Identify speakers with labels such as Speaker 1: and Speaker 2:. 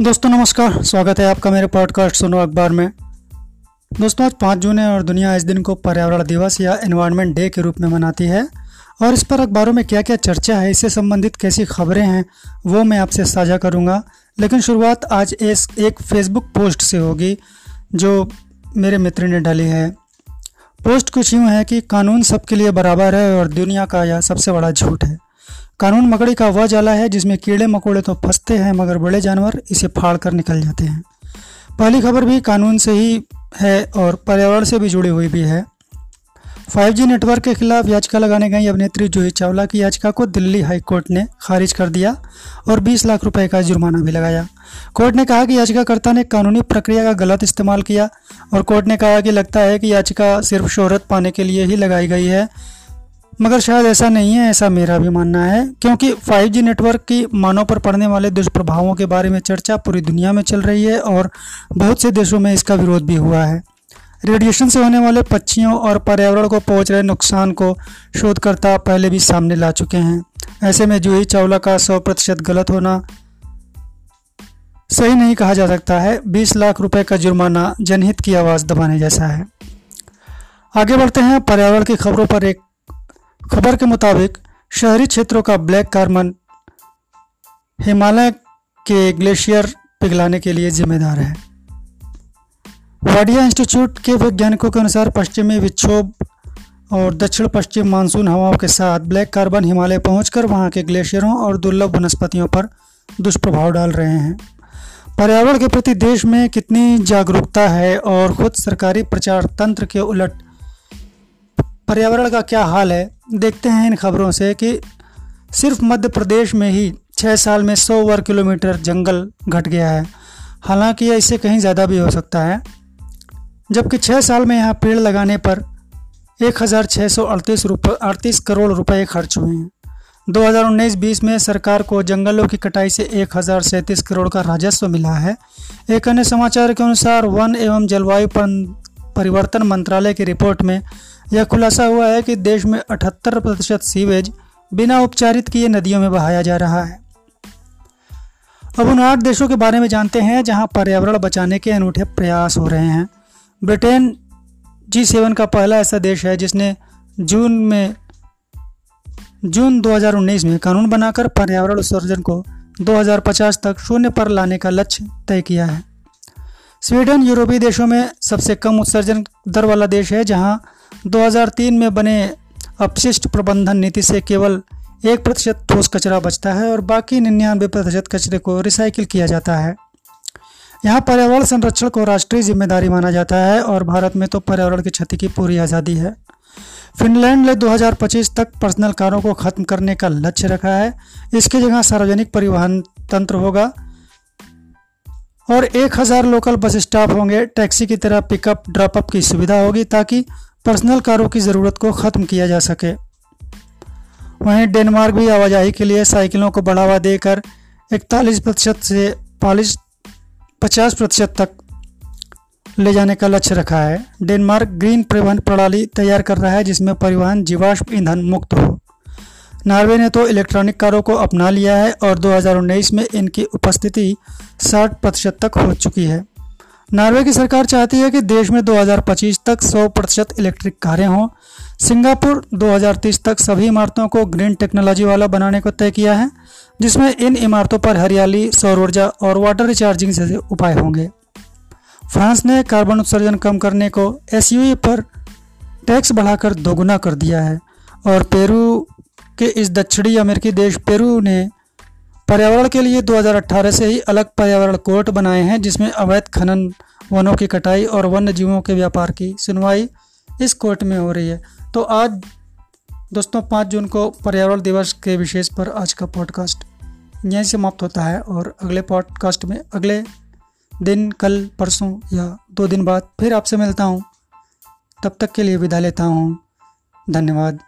Speaker 1: दोस्तों, नमस्कार। स्वागत है आपका मेरे पॉडकास्ट सुनो अखबार में। दोस्तों, आज पाँच जून है और दुनिया इस दिन को पर्यावरण दिवस या एनवायरनमेंट डे के रूप में मनाती है। और इस पर अखबारों में क्या क्या चर्चा है, इससे संबंधित कैसी खबरें हैं, वो मैं आपसे साझा करूँगा। लेकिन शुरुआत आज इस एक फेसबुक पोस्ट से होगी, जो मेरे मित्र ने डाली है। पोस्ट कुछ यूँ है कि कानून सबके लिए बराबर है और दुनिया का यह सबसे बड़ा झूठ है। कानून मकड़ी का वह जाला है जिसमें कीड़े मकोड़े तो फंसते हैं, मगर बड़े जानवर इसे फाड़ कर निकल जाते हैं। पहली खबर भी कानून से ही है और पर्यावरण से भी जुड़ी हुई भी है। 5G नेटवर्क के खिलाफ याचिका लगाने गई अभिनेत्री जूही चावला की याचिका को दिल्ली हाई कोर्ट ने खारिज कर दिया और 20 लाख रुपए का जुर्माना भी लगाया। कोर्ट ने कहा कि याचिकाकर्ता ने कानूनी प्रक्रिया का गलत इस्तेमाल किया और कोर्ट ने कहा कि लगता है कि याचिका सिर्फ़ शोहरत पाने के लिए ही लगाई गई है मगर शायद ऐसा नहीं है, ऐसा मेरा भी मानना है, क्योंकि 5G नेटवर्क की मानव पर पड़ने वाले दुष्प्रभावों के बारे में चर्चा पूरी दुनिया में चल रही है और बहुत से देशों में इसका विरोध भी हुआ है। रेडिएशन से होने वाले पक्षियों और पर्यावरण को पहुँच रहे नुकसान को शोधकर्ता पहले भी सामने ला चुके हैं। ऐसे में जूही चावला का सौ प्रतिशत गलत होना सही नहीं कहा जा सकता है 20 लाख रुपए का जुर्माना जनहित की आवाज़ दबाने जैसा है। आगे बढ़ते हैं, पर्यावरण की खबरों पर एक खबर के मुताबिक, शहरी क्षेत्रों का ब्लैक कार्बन हिमालय के ग्लेशियर पिघलाने के लिए जिम्मेदार है। वाडिया इंस्टीट्यूट के वैज्ञानिकों के अनुसार पश्चिमी विक्षोभ और दक्षिण पश्चिम मानसून हवाओं के साथ ब्लैक कार्बन हिमालय पहुंचकर वहाँ के ग्लेशियरों और दुर्लभ वनस्पतियों पर दुष्प्रभाव डाल रहे हैं। पर्यावरण के प्रति देश में कितनी जागरूकता है और खुद सरकारी प्रचार तंत्र के उलट पर्यावरण का क्या हाल है? देखते हैं इन खबरों से कि सिर्फ़ मध्य प्रदेश में ही छः साल में सौ वर्ग किलोमीटर जंगल घट गया है। हालाँकि यह इससे कहीं ज़्यादा भी हो सकता है, जबकि छः साल में यहाँ पेड़ लगाने पर एक हज़ार छः सौ अड़तीस रुपये, अड़तीस करोड़ रुपए खर्च हुए हैं। 2019-20 में सरकार को जंगलों की कटाई से एक हज़ार सैंतीस करोड़ का राजस्व मिला है। एक अन्य समाचार के अनुसार वन एवं जलवायु परिवर्तन मंत्रालय की रिपोर्ट में यह खुलासा हुआ है कि देश में 78 प्रतिशत सीवेज बिना उपचारित किए नदियों में बहाया जा रहा है। अब उन आठ देशों के बारे में जानते हैं जहाँ पर्यावरण बचाने के अनूठे प्रयास हो रहे हैं। ब्रिटेन जी सेवन का पहला ऐसा देश है जिसने जून में, जून 2019 में कानून बनाकर पर्यावरण उत्सर्जन को 2050 तक शून्य पर लाने का लक्ष्य तय किया है। स्वीडन यूरोपीय देशों में सबसे कम उत्सर्जन दर वाला देश है जहाँ 2003 में बने अपशिष्ट प्रबंधन नीति से केवल एक प्रतिशत ठोस कचरा बचता है और बाकी निन्यानवे प्रतिशत कचरे को रिसाइकिल किया जाता है। यहाँ पर्यावरण संरक्षण को राष्ट्रीय ज़िम्मेदारी माना जाता है और भारत में तो पर्यावरण की क्षति की पूरी आज़ादी है। फिनलैंड ने 2025 तक पर्सनल कारों को खत्म करने का लक्ष्य रखा है। इसकी जगह सार्वजनिक परिवहन तंत्र होगा और 1000 लोकल बस स्टॉप होंगे। टैक्सी की तरह पिकअप, ड्रॉपअप की सुविधा होगी ताकि पर्सनल कारों की ज़रूरत को ख़त्म किया जा सके। वहीं डेनमार्क भी आवाजाही के लिए साइकिलों को बढ़ावा देकर इकतालीस प्रतिशत से पालीस, पचास प्रतिशत तक ले जाने का लक्ष्य रखा है। डेनमार्क ग्रीन परिवहन प्रणाली तैयार कर रहा है, जिसमें परिवहन, जीवाश्म ईंधन मुक्त हो। नॉर्वे ने तो इलेक्ट्रॉनिक कारों को अपना लिया है और 2019 में इनकी उपस्थिति 60 प्रतिशत तक हो चुकी है। नॉर्वे की सरकार चाहती है कि देश में 2025 तक 100 प्रतिशत इलेक्ट्रिक कारें हों। सिंगापुर 2030 तक सभी इमारतों को ग्रीन टेक्नोलॉजी वाला बनाने को तय किया है, जिसमें इन इमारतों पर हरियाली, सौर ऊर्जा और वाटर रिचार्जिंग जैसे उपाय होंगे। फ्रांस ने कार्बन उत्सर्जन कम करने को एस पर टैक्स बढ़ाकर दोगुना कर दिया है और पेरू के इस दक्षिणी अमेरिकी देश पेरू ने पर्यावरण के लिए 2018 से ही अलग पर्यावरण कोर्ट बनाए हैं, जिसमें अवैध खनन, वनों की कटाई और वन्य जीवों के व्यापार की सुनवाई इस कोर्ट में हो रही है। तो आज, दोस्तों, पाँच जून को पर्यावरण दिवस के विशेष पर आज का पॉडकास्ट यहीं समाप्त होता है और अगले पॉडकास्ट में अगले दिन, कल, परसों या दो दिन बाद फिर आपसे मिलता हूँ। तब तक के लिए विदा लेता हूँ। धन्यवाद।